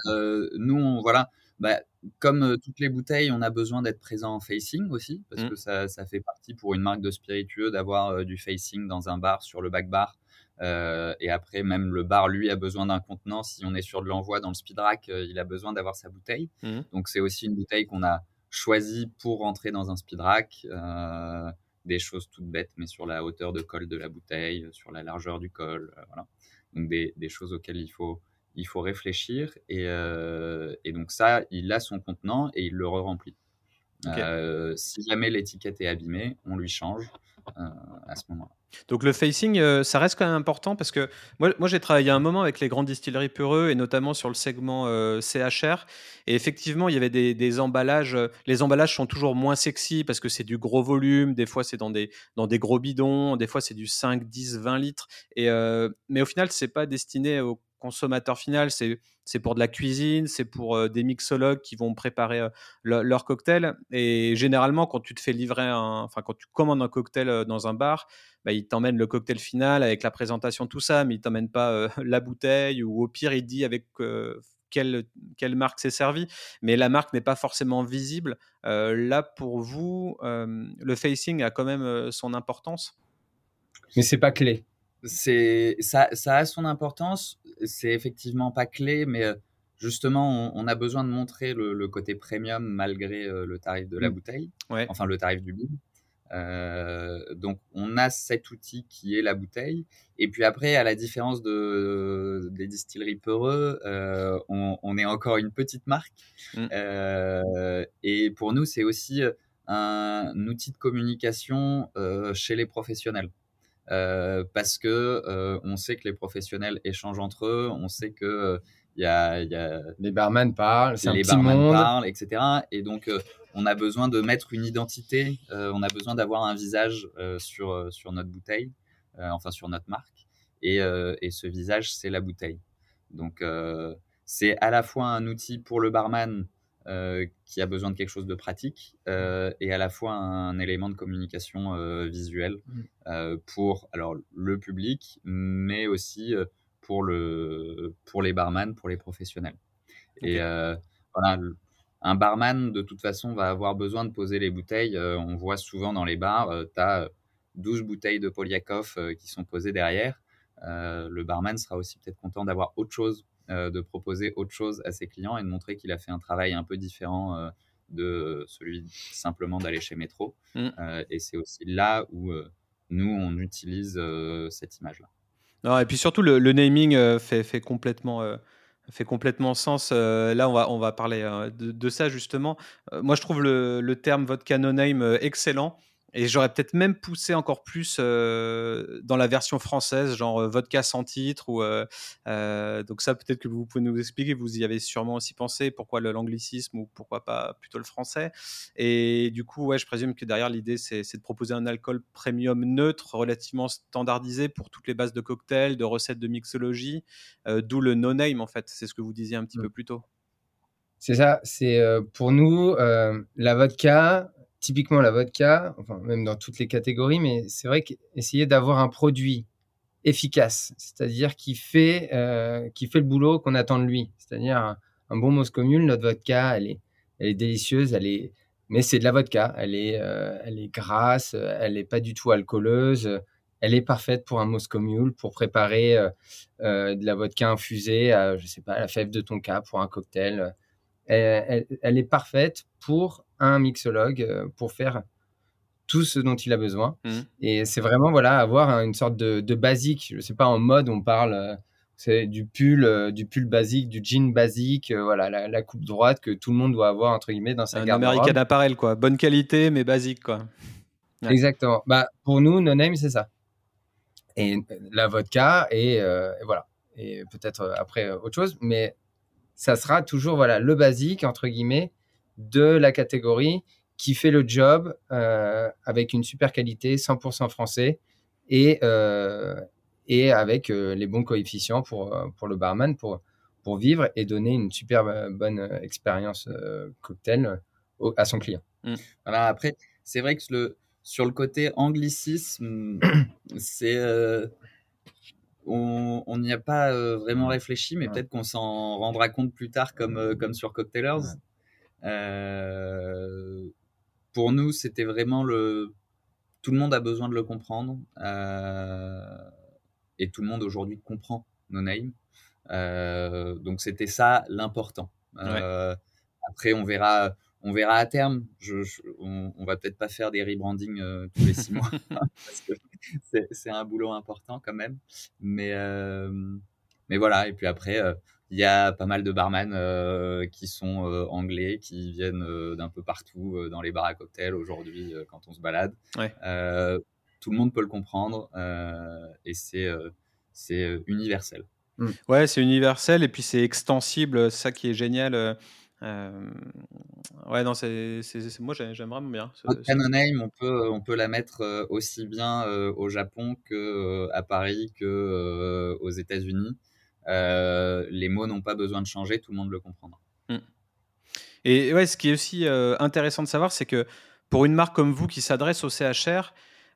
nous, on, voilà, bah, comme toutes les bouteilles, on a besoin d'être présent en facing aussi, parce mmh. que ça, ça, fait partie pour une marque de spiritueux d'avoir du facing dans un bar, sur le back bar. et après, même le bar, lui, a besoin d'un contenant. Si on est sur de l'envoi dans le speed rack, il a besoin d'avoir sa bouteille. Mmh. Donc, c'est aussi une bouteille qu'on a choisie pour rentrer dans un speed rack. des choses toutes bêtes, mais sur la hauteur de col de la bouteille, sur la largeur du col. voilà. Donc, des, des choses auxquelles il faut il faut réfléchir. Et, euh, et, donc ça, il a son contenant et il le re-remplit. Euh, si jamais l'étiquette est abîmée, on lui change euh, à ce moment-là. Donc le facing, ça reste quand même important parce que moi, moi j'ai travaillé un moment avec les grandes distilleries Peureux et notamment sur le segment CHR. Et effectivement, il y avait des, des, emballages. Les emballages sont toujours moins sexy parce que c'est du gros volume. Des fois, c'est dans des, dans des gros bidons. Des fois, c'est du 5, 10, 20 litres. Et, mais au final, c'est pas destiné aux consommateur final, c'est pour de la cuisine, c'est pour euh, des mixologues qui vont préparer euh, leur cocktail. Et généralement, quand tu te fais livrer enfin quand tu commandes un cocktail euh, dans un bar, bah, il t'emmène le cocktail final avec la présentation, tout ça, mais il t'emmène pas la bouteille ou au pire, il dit avec quelle, quelle, marque c'est servi, mais la marque n'est pas forcément visible. là, pour vous, le facing a quand même son importance? Mais c'est pas clé c'est ça, ça a son importance. C'est effectivement pas clé, mais euh, justement, on, a besoin de montrer le, côté premium malgré euh, le tarif de la mmh. bouteille, enfin le tarif du bib. Euh, donc, on a cet outil qui est la bouteille. Et puis après, à la différence de, des distilleries peureux, on, est encore une petite marque. Mmh. et pour nous, c'est aussi un outil de communication chez les professionnels. Euh, parce que euh, on sait que les professionnels échangent entre eux, on sait que il y, a, y, a, les barman parlent, c'est les un petit monde. parlent, etc. Et donc on a besoin de mettre une identité, on a besoin d'avoir un visage sur sur notre bouteille, enfin sur notre marque, et, et ce visage c'est la bouteille. Donc c'est à la fois un outil pour le barman euh, qui a besoin de quelque chose de pratique euh, et à la fois un, élément de communication euh, visuelle mmh. pour alors le public, mais aussi pour le pour les barman, pour les professionnels. Et voilà, un barman de toute façon va avoir besoin de poser les bouteilles. on voit souvent dans les bars, tu as 12 bouteilles de Polyakov qui sont posées derrière. le barman sera aussi peut-être content d'avoir autre chose euh, de proposer autre chose à ses clients et de montrer qu'il a fait un travail un peu différent euh, de celui simplement d'aller chez Métro. Mm. Euh, et c'est aussi là où nous, on utilise cette image-là. Et puis surtout, le, naming fait, fait, complètement fait complètement sens. là, on va, on va parler de, ça justement. moi, je trouve le, le terme vodka no name excellent. Et j'aurais peut-être même poussé encore plus euh, dans la version française, genre euh, vodka sans titre. Ou, euh, donc ça, peut-être que vous pouvez nous expliquer. Vous y avez sûrement aussi pensé. Pourquoi l'anglicisme ou pourquoi pas plutôt le français Et du coup, ouais, je présume que derrière l'idée, c'est de proposer un alcool premium neutre, relativement standardisé pour toutes les bases de cocktails, de recettes de mixologie. D'où le no-name en fait. C'est ce que vous disiez un petit mmh. peu plus tôt. C'est ça. C'est pour nous la vodka typiquement la vodka, enfin même dans toutes les catégories, mais c'est vrai qu'essayer d'avoir un produit efficace, c'est-à-dire qui fait euh, qui fait le boulot qu'on attend de lui, c'est-à-dire un, bon Moscow Mule, notre vodka, elle est elle est délicieuse, elle est mais c'est de la vodka. Elle est, elle est grasse, elle n'est pas du tout alcooleuse. Elle est parfaite pour un Moscow Mule, pour préparer de la vodka infusée à, je sais pas, la fève de tonka pour un cocktail. Elle, est parfaite pour un mixologue, pour faire tout ce dont il a besoin. Mmh. Et c'est vraiment voilà avoir une sorte de, de, basique. Je sais pas en mode on parle c'est du pull, euh, du pull basique, du jean basique, euh, voilà, la, coupe droite que tout le monde doit avoir entre guillemets dans sa Un garde-robe. américain d'appareil quoi, bonne qualité mais basique quoi. Exactement. Bah pour nous, No Name c'est ça. Et euh, la vodka et, voilà. Et peut-être après autre chose, mais ça sera toujours voilà le basique entre guillemets de la catégorie qui fait le job avec une super qualité, 100% français et, et avec euh, les bons coefficients pour, euh, pour le barman pour, pour vivre et donner une super euh, bonne expérience cocktail à son client. Mmh. Après, c'est vrai que le, sur le côté anglicisme, c'est on n'y a pas vraiment réfléchi, mais peut-être qu'on s'en rendra compte plus tard comme, comme sur Cocktailers. Pour nous, c'était vraiment le... Tout le monde a besoin de le comprendre et tout le monde aujourd'hui comprend No Name. Euh, donc c'était ça l'important. Euh, après, on verra, on verra à terme. Je, on, on, va peut-être pas faire des rebrandings euh, tous les six mois parce que c'est un boulot important quand même. Mais, mais voilà. Et puis après, il y a pas mal de barman qui sont anglais, qui viennent d'un peu partout dans les bars à cocktails aujourd'hui quand on se balade. Ouais tout le monde peut le comprendre euh, et c'est euh, c'est euh, universel. Mmh. Ouais, c'est universel et puis c'est extensible, c'est ça qui est génial. ouais, non, c'est, moi j'aime vraiment bien. Canon Name, on peut, on peut la mettre aussi bien au Japon que à Paris que aux États-Unis. les mots n'ont pas besoin de changer, tout le monde le comprendra. Mmh. Et ouais, ce qui est aussi intéressant de savoir, c'est que pour une marque comme vous qui s'adresse au CHR,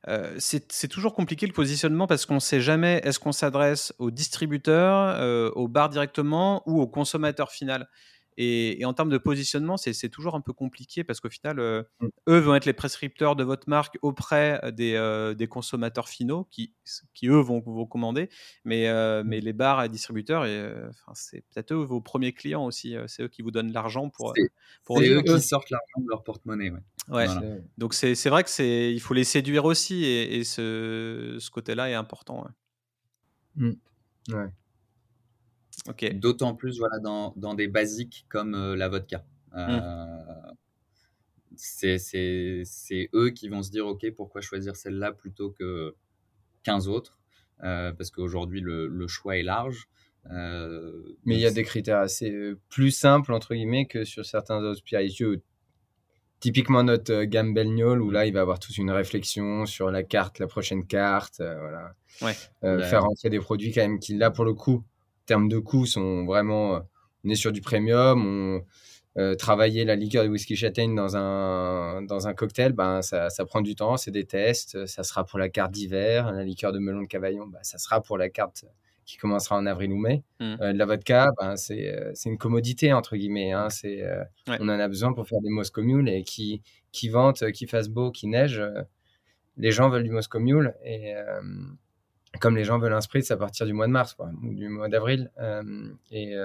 euh, c'est toujours compliqué le positionnement parce qu'on ne sait jamais est-ce qu'on s'adresse au distributeur, euh, au bar directement ou au consommateur final. Et, en termes de positionnement, c'est toujours un peu compliqué parce qu'au final, euh, mm. eux vont être les prescripteurs de votre marque auprès des, des consommateurs finaux qui, qui, eux, vont vous commander. Mais, mm. mais les bars et distributeurs, c'est peut-être eux vos premiers clients aussi. C'est eux qui vous donnent l'argent pour. pour eux qui sortent l'argent de leur porte-monnaie. Ouais. Donc c'est vrai que c'est il faut les séduire aussi et, ce, ce côté-là est important. Ouais. Mmh. D'autant plus voilà, dans, dans, des basiques comme euh, la vodka. Mmh. Euh, C'est eux qui vont se dire ok pourquoi choisir celle-là plutôt que 15 autres euh, parce qu'aujourd'hui le, le, choix est large. Mais il y a des critères assez plus simples entre guillemets que sur certains autres spiritueux typiquement notre gamme Belgnol où là il va avoir toute une réflexion sur la carte, la prochaine carte, voilà. Ouais. Faire entrer des produits quand même qui là pour le coup, termes de coûts sont vraiment, on est sur du premium, on travailler la liqueur de whisky châtaigne dans un dans un cocktail, ben ça, ça prend du temps, c'est des tests, ça sera pour la carte d'hiver, la liqueur de melon de cavaillon, ben, ça sera pour la carte qui commencera en avril ou mai. Mmh. Euh, la vodka, ben, euh, c'est une commodité, entre guillemets. Hein. c'est euh, On en a besoin pour faire des Moscow Mule et qui, qui vente, qui fasse beau, qui neige. les gens veulent du Moscow Mule et comme les gens veulent un spritz à partir du mois de mars quoi, ou du mois d'avril. et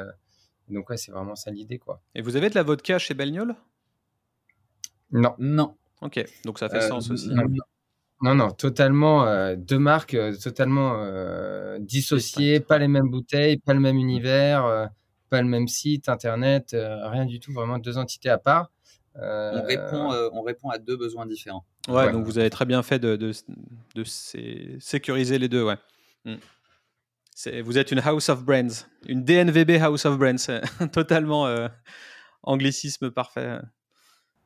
donc, ouais, c'est vraiment ça l'idée. quoi. Et vous avez de la vodka chez Belgnol Non. Non. Ok, donc ça fait sens aussi. Non, non, totalement, euh, deux marques euh, totalement euh, dissociées, pas les mêmes bouteilles, pas le même univers, pas le même site internet, rien du tout, vraiment deux entités à part. On, répond, on répond à deux besoins différents. Ouais, donc vous avez très bien fait de, de, de sécuriser les deux, ouais. Mm. Vous êtes une House of Brands, une DNVB House of Brands, totalement anglicisme parfait.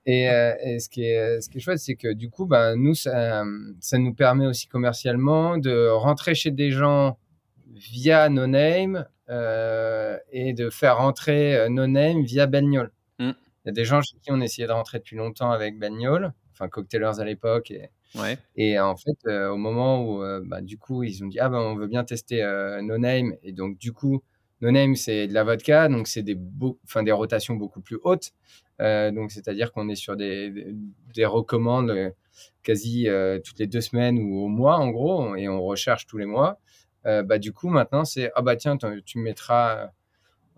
Euh, et, ce, qui est, ce qui est chouette, c'est que du coup, ben, nous, ça, ça, nous permet aussi commercialement de rentrer chez des gens via No Name euh, et de faire rentrer euh, No Name via Bagnol. Mm. Il y a des gens chez qui on essayait de rentrer depuis longtemps avec Bagnol, enfin Cocktailers à l'époque. Et, ouais. et en fait, au moment où, bah, du coup, ils ont dit, ah ben, on veut bien tester No Name. Et donc, du coup, No Name, c'est de la vodka, donc c'est des, enfin, des rotations beaucoup plus hautes. donc, c'est-à-dire qu'on est sur des, des, des recommandes quasi toutes les deux semaines ou au mois, en gros, et on recherche tous les mois. bah, du coup, maintenant, c'est ah bah tiens, tu mettras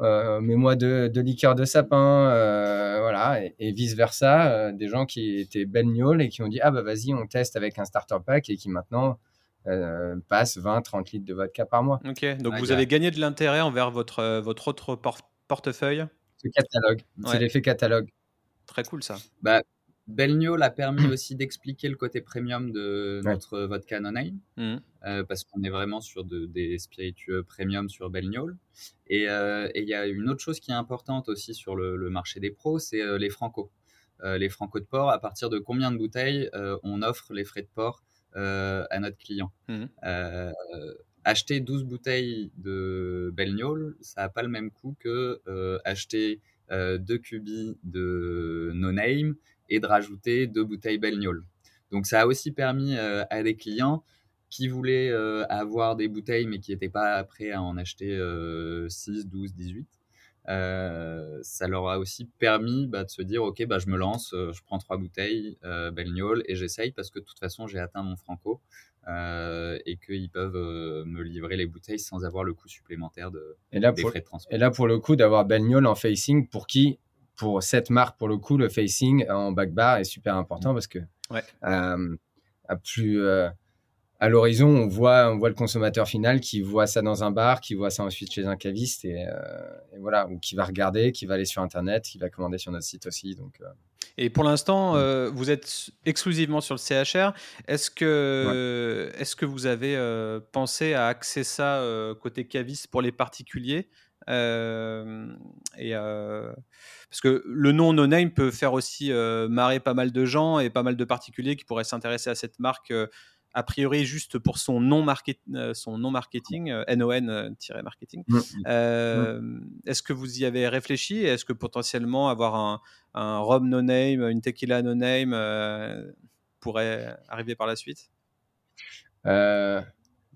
euh, mets-moi de, de, liqueur de sapin, euh, voilà, et, vice versa, euh, des gens qui étaient baignolles et qui ont dit ah bah vas-y, on teste avec un starter pack et qui maintenant passent 20-30 litres de vodka par mois. Ok, donc vous avez gagné de l'intérêt envers votre votre autre portefeuille? Ce catalogue, c'est l'effet catalogue. Très cool ça. Bah, Belgnol a permis aussi d'expliquer le côté premium de notre vodka non mmh. euh, parce qu'on est vraiment sur des spiritueux premium sur Belgnol. Euh, et il y a une autre chose qui est importante aussi sur le, marché des pros, c'est euh, les franco. les franco de port, à partir de combien de bouteilles on offre les frais de port à notre client? Mmh. Acheter 12 bouteilles de Belgnol, ça n'a pas le même coût que acheter deux cubis de No Name et de rajouter deux bouteilles Belgnol. Donc ça a aussi permis euh, à des clients qui voulaient euh, avoir des bouteilles mais qui n'étaient pas prêts à en acheter 6, 12, 18. ça leur a aussi permis bah, de se dire ok bah, je me lance, euh, je prends trois bouteilles euh, et j'essaye parce que de toute façon j'ai atteint mon franco et qu'ils peuvent me livrer les bouteilles sans avoir le coût supplémentaire de, et là, des pour, frais de transport. Et là pour le coup d'avoir Belgnol en facing pour qui pour cette marque, pour le coup, le facing en back bar est super important parce que euh, à plus euh, à l'horizon, on voit, on voit le consommateur final qui voit ça dans un bar, qui voit ça ensuite chez un caviste et, euh, voilà, ou qui va regarder, qui va aller sur internet, qui va commander sur notre site aussi. Donc. Et pour l'instant, mm. vous êtes exclusivement sur le CHR. Est-ce que, est-ce que vous avez pensé à axer ça côté caviste pour les particuliers? Et parce que le nom No Name peut faire aussi marrer pas mal de gens et pas mal de particuliers qui pourraient s'intéresser à cette marque a priori juste pour son nom, son nom marketing, NON-marketing. Mmh, mmh. Est-ce que vous y avez réfléchi? Est-ce que potentiellement avoir un, un Rum No Name, une Tequila No Name pourrait arriver par la suite?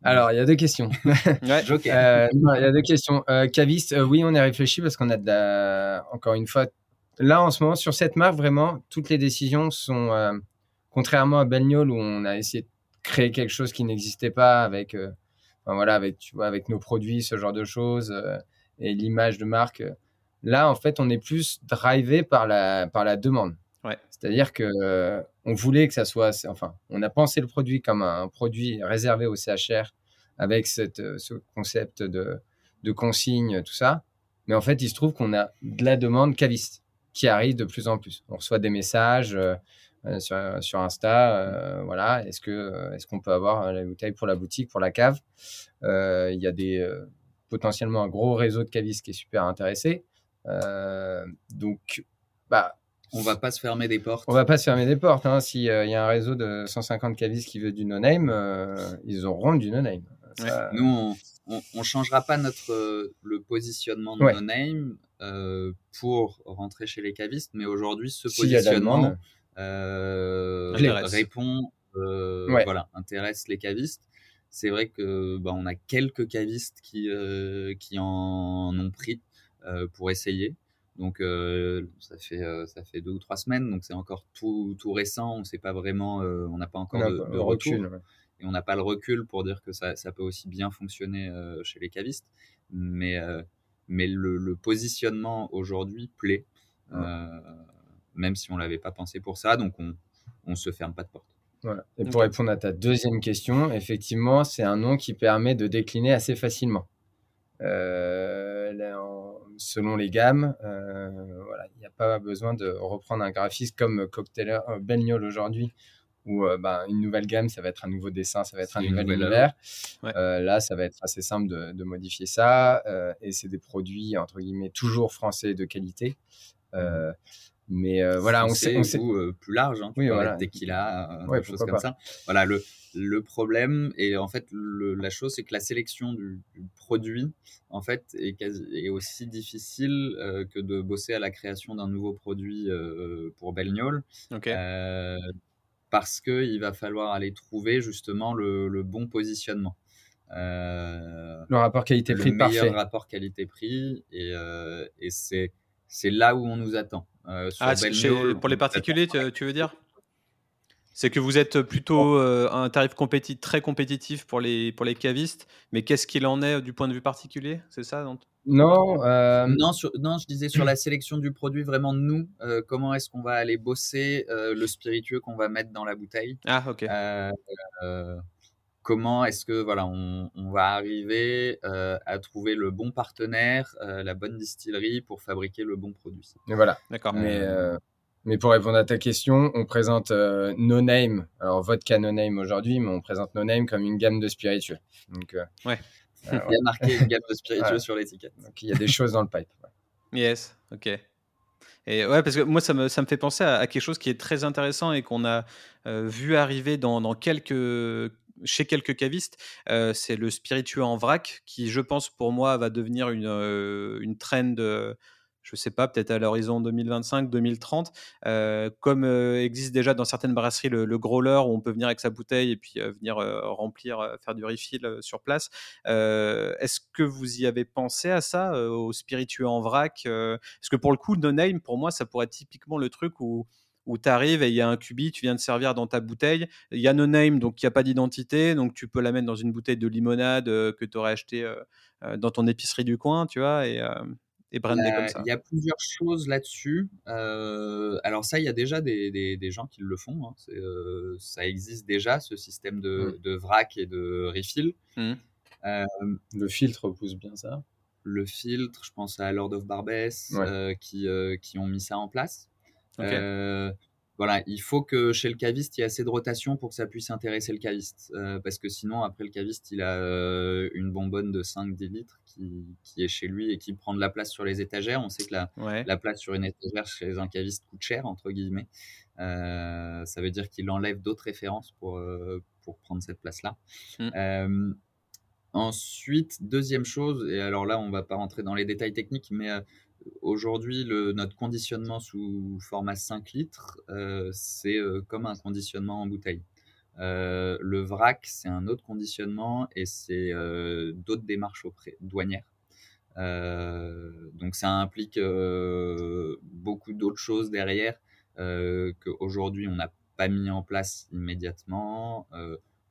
Alors, il y a deux questions. ouais, euh, il y a deux questions. Euh, caviste, euh, oui, on y a réfléchi parce qu'on a de la... Encore une fois, là, en ce moment, sur cette marque, vraiment, toutes les décisions sont... Euh, contrairement à Belgnol, où on a essayé de créer quelque chose qui n'existait pas avec... Enfin, voilà, avec, tu vois, avec nos produits, ce genre de choses, et l'image de marque. Là, en fait, on est plus drivé par la, par la demande. C'est-à-dire que on voulait que ça soit, enfin, on a pensé le produit comme un produit réservé au CHR avec cette, euh, ce concept de, de consigne, tout ça. Mais en fait, il se trouve qu'on a de la demande caviste qui arrive de plus en plus. On reçoit des messages euh, euh, sur, sur, Insta, voilà, est-ce que est-ce qu'on peut avoir la bouteille pour la boutique, pour la cave? Il y a des potentiellement un gros réseau de cavistes qui est super intéressé. donc, bah, on va pas se fermer des portes. On va pas se fermer des portes. Hein. S'il euh, y a un réseau de 150 cavistes qui veut du no-name, euh, ils auront du no-name. Nous, on, on, changera pas notre euh, le positionnement de no-name pour rentrer chez les cavistes, mais aujourd'hui, ce positionnement répond, voilà, intéresse les cavistes. C'est vrai que bah, on a quelques cavistes qui qui en ont pris pour essayer. Donc euh, ça fait euh, ça fait deux ou trois semaines, donc c'est encore tout, tout récent. On sait pas vraiment, euh, on n'a pas encore de, de recul et on n'a pas le recul pour dire que ça, ça peut aussi bien fonctionner chez les cavistes. Mais mais le, le positionnement aujourd'hui plaît, même si on l'avait pas pensé pour ça. Donc on on se ferme pas de porte. Voilà. Et pour répondre à ta deuxième question, effectivement, c'est un nom qui permet de décliner assez facilement. Euh, selon les gammes, euh, voilà, il n'y a pas besoin de reprendre un graphisme comme Cocktailer euh, aujourd'hui, où bah, une nouvelle gamme, ça va être un nouveau dessin, ça va être un nouvel univers. là, ça va être assez simple de, de modifier ça. et c'est des produits, entre guillemets, toujours français de qualité. Mais voilà, on sait, on sait... plus large, hein, oui, voilà. tequila, des choses comme ça. Voilà, le, le problème, et en fait, la chose, c'est que la sélection du, produit, en fait, est, est aussi difficile euh, que de bosser à la création d'un nouveau produit euh, pour Belgnol. Euh, parce qu'il va falloir aller trouver justement le, bon positionnement. le rapport qualité-prix le parfait. meilleur rapport qualité-prix et, et c'est c'est là où on nous attend. ah, pour les particuliers, tu veux dire? C'est que vous êtes plutôt euh, un tarif très compétitif pour les, pour les cavistes, mais qu'est-ce qu'il en est du point de vue particulier? C'est ça Non, euh, non, non, je disais sur la sélection du produit, vraiment nous, euh, comment est-ce qu'on va aller bosser le spiritueux qu'on va mettre dans la bouteille? Ah, ok. Comment est-ce que voilà, on, on va arriver à trouver le bon partenaire, la bonne distillerie pour fabriquer le bon produit. Et voilà. D'accord. Mais mais pour répondre à ta question, on présente euh, No Name, alors vodka No Name aujourd'hui, mais on présente No Name comme une gamme de spiritueux. Donc, euh, ouais. Euh, il y a marqué une gamme de spiritueux sur l'étiquette. Donc il y a des choses dans le pipe. Yes, ok. Et ouais, parce que moi, ça me, ça me fait penser à, quelque chose qui est très intéressant et qu'on a vu arriver dans, dans, quelques, chez quelques cavistes. c'est le spiritueux en vrac qui, je pense, pour moi, va devenir une, une trend je sais pas, peut-être à l'horizon 2025-2030, euh, comme euh, existe déjà dans certaines brasseries le, growler où on peut venir avec sa bouteille et puis euh, venir remplir, faire du refill sur place. Est-ce que vous y avez pensé à ça, au spiritueux en vrac Parce que pour le coup, No Name, pour moi, ça pourrait être typiquement le truc où où tu arrives et il y a un cubi, tu viens de servir dans ta bouteille. Il y a no name, donc il n'y a pas d'identité, donc tu peux la mettre dans une bouteille de limonade que tu aurais acheté dans ton épicerie du coin, tu vois, et, il y a plusieurs choses là-dessus. Euh, alors ça, il y a déjà des, des, gens qui le font. Hein. Euh, ça existe déjà, ce système de, mmh. de, vrac et de refill. Mmh. Euh, le filtre pousse bien ça. Le filtre, je pense à Lord of Barbès qui, qui ont mis ça en place voilà, il faut que chez le caviste, il y ait assez de rotation pour que ça puisse intéresser le caviste. Euh, parce que sinon, après, le caviste, il a euh, une bonbonne de 5-10 litres qui, qui, est chez lui et qui prend de la place sur les étagères. On sait que la, la place sur une étagère chez un caviste coûte cher, entre guillemets. Euh, ça veut dire qu'il enlève d'autres références pour, pour prendre cette place-là. Mmh. ensuite, deuxième chose, et alors là, on va pas rentrer dans les détails techniques, mais Aujourd'hui, notre conditionnement sous format 5 litres, euh, c'est euh, comme un conditionnement en bouteille. Euh, le vrac, c'est un autre conditionnement et c'est d'autres démarches douanières. donc ça implique beaucoup d'autres choses derrière qu'aujourd'hui on n'a pas mis en place immédiatement,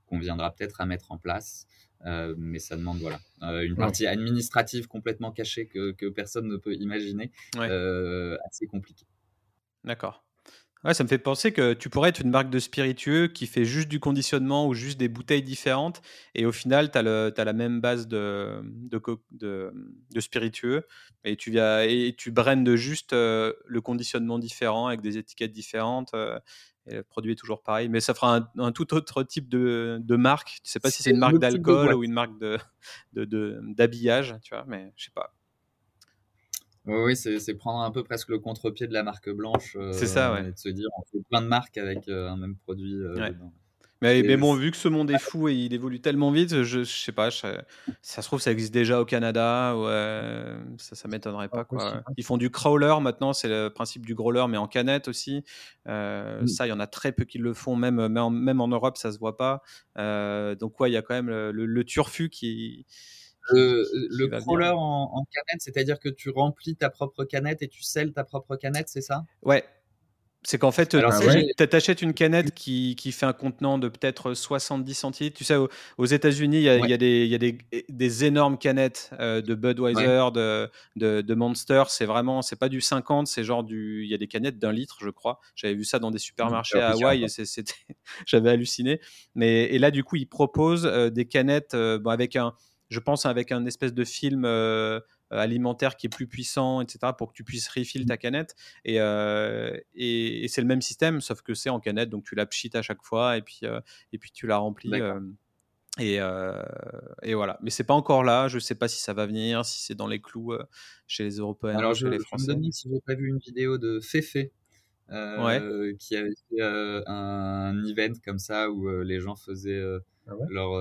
qu'on viendra peut-être à mettre en place. Euh, mais ça demande voilà, euh, une partie administrative complètement cachée que, que, personne ne peut imaginer, euh, assez compliqué. D'accord. Ouais, ça me fait penser que tu pourrais être une marque de spiritueux qui fait juste du conditionnement ou juste des bouteilles différentes. Et au final, tu as, as, la même base de, de, de, de spiritueux. Et tu, viens, et tu de juste le conditionnement différent avec des étiquettes différentes. Et le produit est toujours pareil, mais ça fera un, tout autre type de, de marque. Tu sais pas si c'est une marque d'alcool ou une marque de, d'habillage, tu vois, mais je sais pas. Oui, c'est prendre un peu presque le contre-pied de la marque blanche. c'est ça, ouais. Et de se dire, on fait plein de marques avec euh, un même produit. Euh, mais, bon, vu que ce monde est fou et il évolue tellement vite, je, je sais pas, ça se trouve, ça existe déjà au Canada, ouais, ça, ça m'étonnerait pas. Quoi. Ils font du crawler maintenant, c'est le principe du growler, mais en canette aussi. Euh, mmh. Ça, il y en a très peu qui le font, même, même, en, même en Europe, ça se voit pas. Euh, donc, ouais, il y a quand même le, turfu qui. le, crawler en, en, canette, c'est-à-dire que tu remplis ta propre canette et tu scelles ta propre canette, c'est ça? Ouais, c'est qu'en fait, tu achètes une canette qui, qui, fait un contenant de peut-être 70 centilitres. Tu sais, aux, États-Unis, il y a, y a, des, y a des, des, énormes canettes euh, de Budweiser, de, de, de, Monster. C'est vraiment, c'est pas du 50, c'est genre du. Il y a des canettes d'un litre, je crois. J'avais vu ça dans des supermarchés à Hawaï et c'était, j'avais halluciné. Mais et là, du coup, ils proposent euh, des canettes euh, avec un, je pense, avec un espèce de film euh, alimentaire qui est plus puissant, etc., pour que tu puisses refill ta canette. Euh, et, et, c'est le même système, sauf que c'est en canette, donc tu la pchit à chaque fois et puis, euh, et puis tu la remplis. Et, et, voilà. Mais c'est pas encore là. Je sais pas si ça va venir, si c'est dans les clous chez les Européens, Alors, chez je, les Français. Je me demande si j'ai pas vu une vidéo de Féfé. qui avait fait un event comme ça où les gens faisaient ah leur,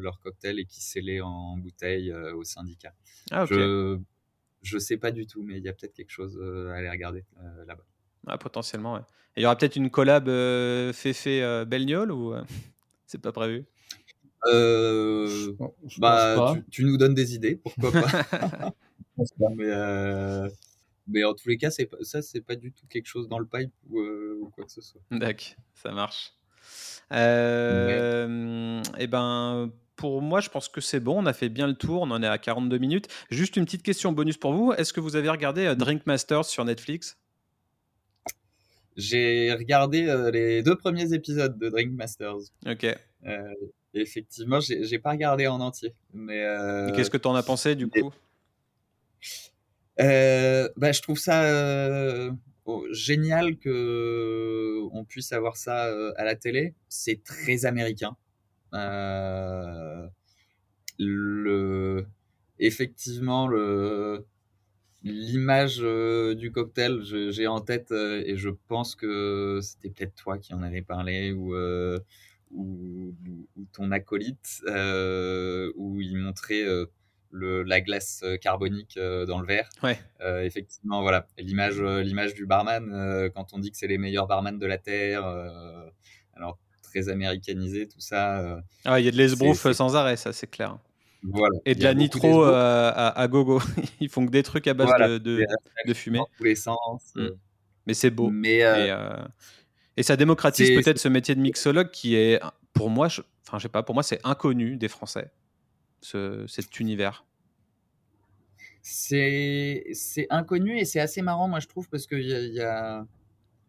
leur cocktail et qui scellaient en bouteille au syndicat. Ah, je je sais pas du tout, mais il y a peut-être quelque chose euh, à aller regarder euh, là-bas. Ah, potentiellement, ouais. il y aura peut-être une collab euh, Féfé Belliol ou c'est pas prévu? Euh, bah, tu, nous donnes des idées, pourquoi pas. mais, euh, mais, en tous les cas, c'est ça, c'est pas du tout quelque chose dans le pipe ou, ou quoi que ce soit. D'accord, ça marche. Euh, et eh ben, pour moi, je pense que c'est bon. On a fait bien le tour. On en est à 42 minutes. Juste une petite question bonus pour vous. Est-ce que vous avez regardé euh, Drink Masters sur Netflix? J'ai regardé euh, les deux premiers épisodes de Drink Masters. Ok. effectivement, j'ai pas regardé en entier. Mais qu'est-ce que tu en as pensé du coup? Bah, je trouve ça génial que on puisse avoir ça euh, à la télé. C'est très américain. Euh, effectivement, l'image euh, du cocktail, j'ai en tête et je pense que c'était peut-être toi qui en avais parlé ou, ton acolyte où il montrait la glace euh, carbonique euh, dans le verre. Ouais. Euh, effectivement, voilà, l'image, l'image du barman, quand on dit que c'est les meilleurs barman de la terre, alors très américanisé, tout ça. ah, il y a de l'esbrouf sans arrêt, ça c'est clair. Voilà. Et de la nitro à, gogo. Ils font que des trucs à base de, de, fumée. Dans tous les sens. Mm. Mais c'est beau. Mais et, ça démocratise peut-être ce métier de mixologue qui est, pour moi, enfin, je sais pas, pour moi, c'est inconnu des Français cet univers? C'est inconnu et c'est assez marrant, moi je trouve, parce que y a,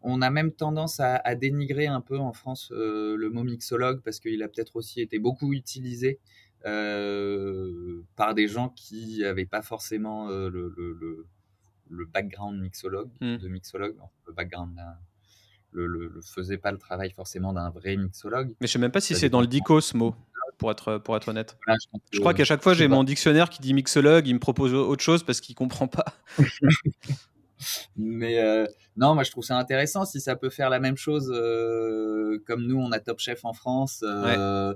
on a même tendance à, dénigrer un peu en France euh, le mot mixologue parce qu'il a peut-être aussi été beaucoup utilisé euh, par des gens qui n'avaient pas forcément euh, le, le, background mixologue, mmh. de mixologue, le background le, le, faisait pas le travail forcément d'un vrai mixologue. Mais je sais même pas si c'est dans le DICO ce mot pour être, pour être honnête. je, crois qu'à chaque fois, j'ai mon dictionnaire qui dit mixologue, il me propose autre chose parce qu'il comprend pas. Mais euh, non, moi je trouve ça intéressant si ça peut faire la même chose euh, comme nous, on a Top Chef en France. Euh,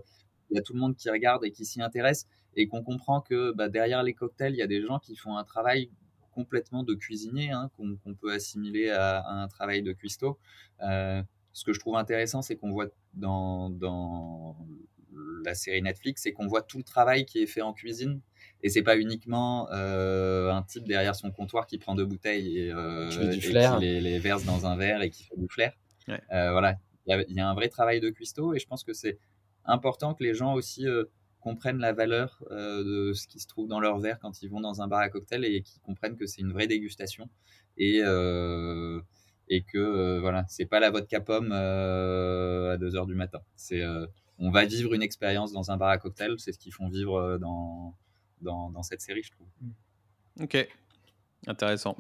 il y a tout le monde qui regarde et qui s'y intéresse et qu'on comprend que bah, derrière les cocktails, il y a des gens qui font un travail complètement de cuisinier hein, qu'on peut assimiler à, à, un travail de cuistot. ce que je trouve intéressant, c'est qu'on voit dans, dans la série Netflix, c'est qu'on voit tout le travail qui est fait en cuisine. Et c'est pas uniquement euh, un type derrière son comptoir qui prend deux bouteilles et, euh, qui les, verse dans un verre et qui fait du flair. Euh, voilà, il y, a un vrai travail de cuistot et je pense que c'est important que les gens aussi comprennent la valeur de ce qui se trouve dans leur verre quand ils vont dans un bar à cocktail et qu'ils comprennent que c'est une vraie dégustation et et que voilà, c'est pas la vodka pomme à 2 heures du matin. C'est on va vivre une expérience dans un bar à cocktail. C'est ce qu'ils font vivre euh, dans, dans, cette série, je trouve. Ok, intéressant.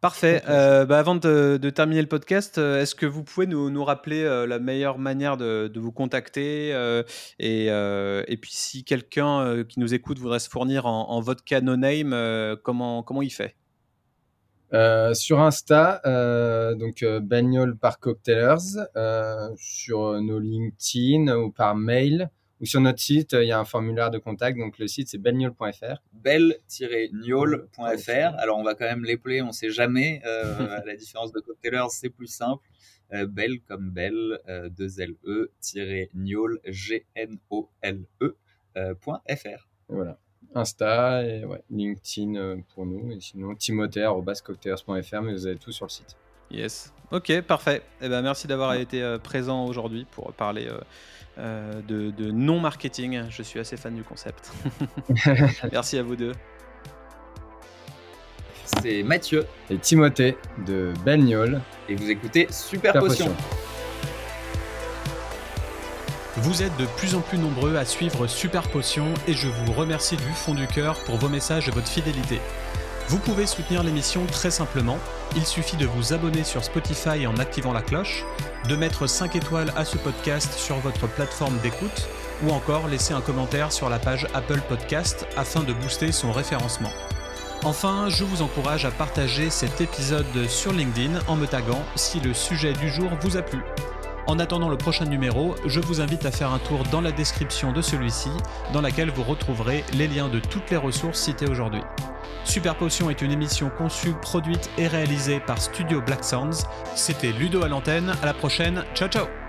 Parfait. Euh, bah, avant de, terminer le podcast, euh, est-ce que vous pouvez nous, rappeler la meilleure manière de, vous contacter et, et, puis si quelqu'un qui nous écoute voudrait se fournir en, en vodka no name, comment, comment il fait? Euh, sur Insta, euh, donc euh, Bagnol par Cocktailers, sur nos LinkedIn ou par mail, ou sur notre site, il y a un formulaire de contact. Donc le site c'est belniol.fr. bel-niol.fr. Alors on va quand même l'épeler, on ne sait jamais. à la différence de Cocktailers, c'est plus simple. bel comme belle, 2 L E, niol, G N O L E, .fr. Voilà. Insta et ouais, LinkedIn euh, pour nous. Et sinon, timothée.cocktailers.fr, mais vous avez tout sur le site. Yes. Ok, parfait. Eh ben, merci d'avoir été euh, présent aujourd'hui pour parler euh, de, de non-marketing. Je suis assez fan du concept. merci à vous deux. C'est Mathieu et Timothée de Belniol. Et vous écoutez Super, Potion. Vous êtes de plus en plus nombreux à suivre Super Potion et je vous remercie du fond du cœur pour vos messages et votre fidélité. Vous pouvez soutenir l'émission très simplement. Il suffit de vous abonner sur Spotify en activant la cloche, de mettre 5 étoiles à ce podcast sur votre plateforme d'écoute ou encore laisser un commentaire sur la page Apple Podcast afin de booster son référencement. Enfin, je vous encourage à partager cet épisode sur LinkedIn en me taguant si le sujet du jour vous a plu. En attendant le prochain numéro, je vous invite à faire un tour dans la description de celui-ci, dans laquelle vous retrouverez les liens de toutes les ressources citées aujourd'hui. Super Potion est une émission conçue, produite et réalisée par Studio Black Sounds. C'était Ludo à l'antenne, à la prochaine, ciao ciao